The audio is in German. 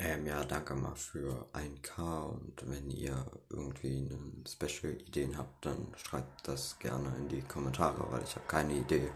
Ähm, ja, danke mal für 1K und wenn ihr irgendwie eine Special-Ideen habt, dann schreibt das gerne in die Kommentare, weil ich habe keine Idee.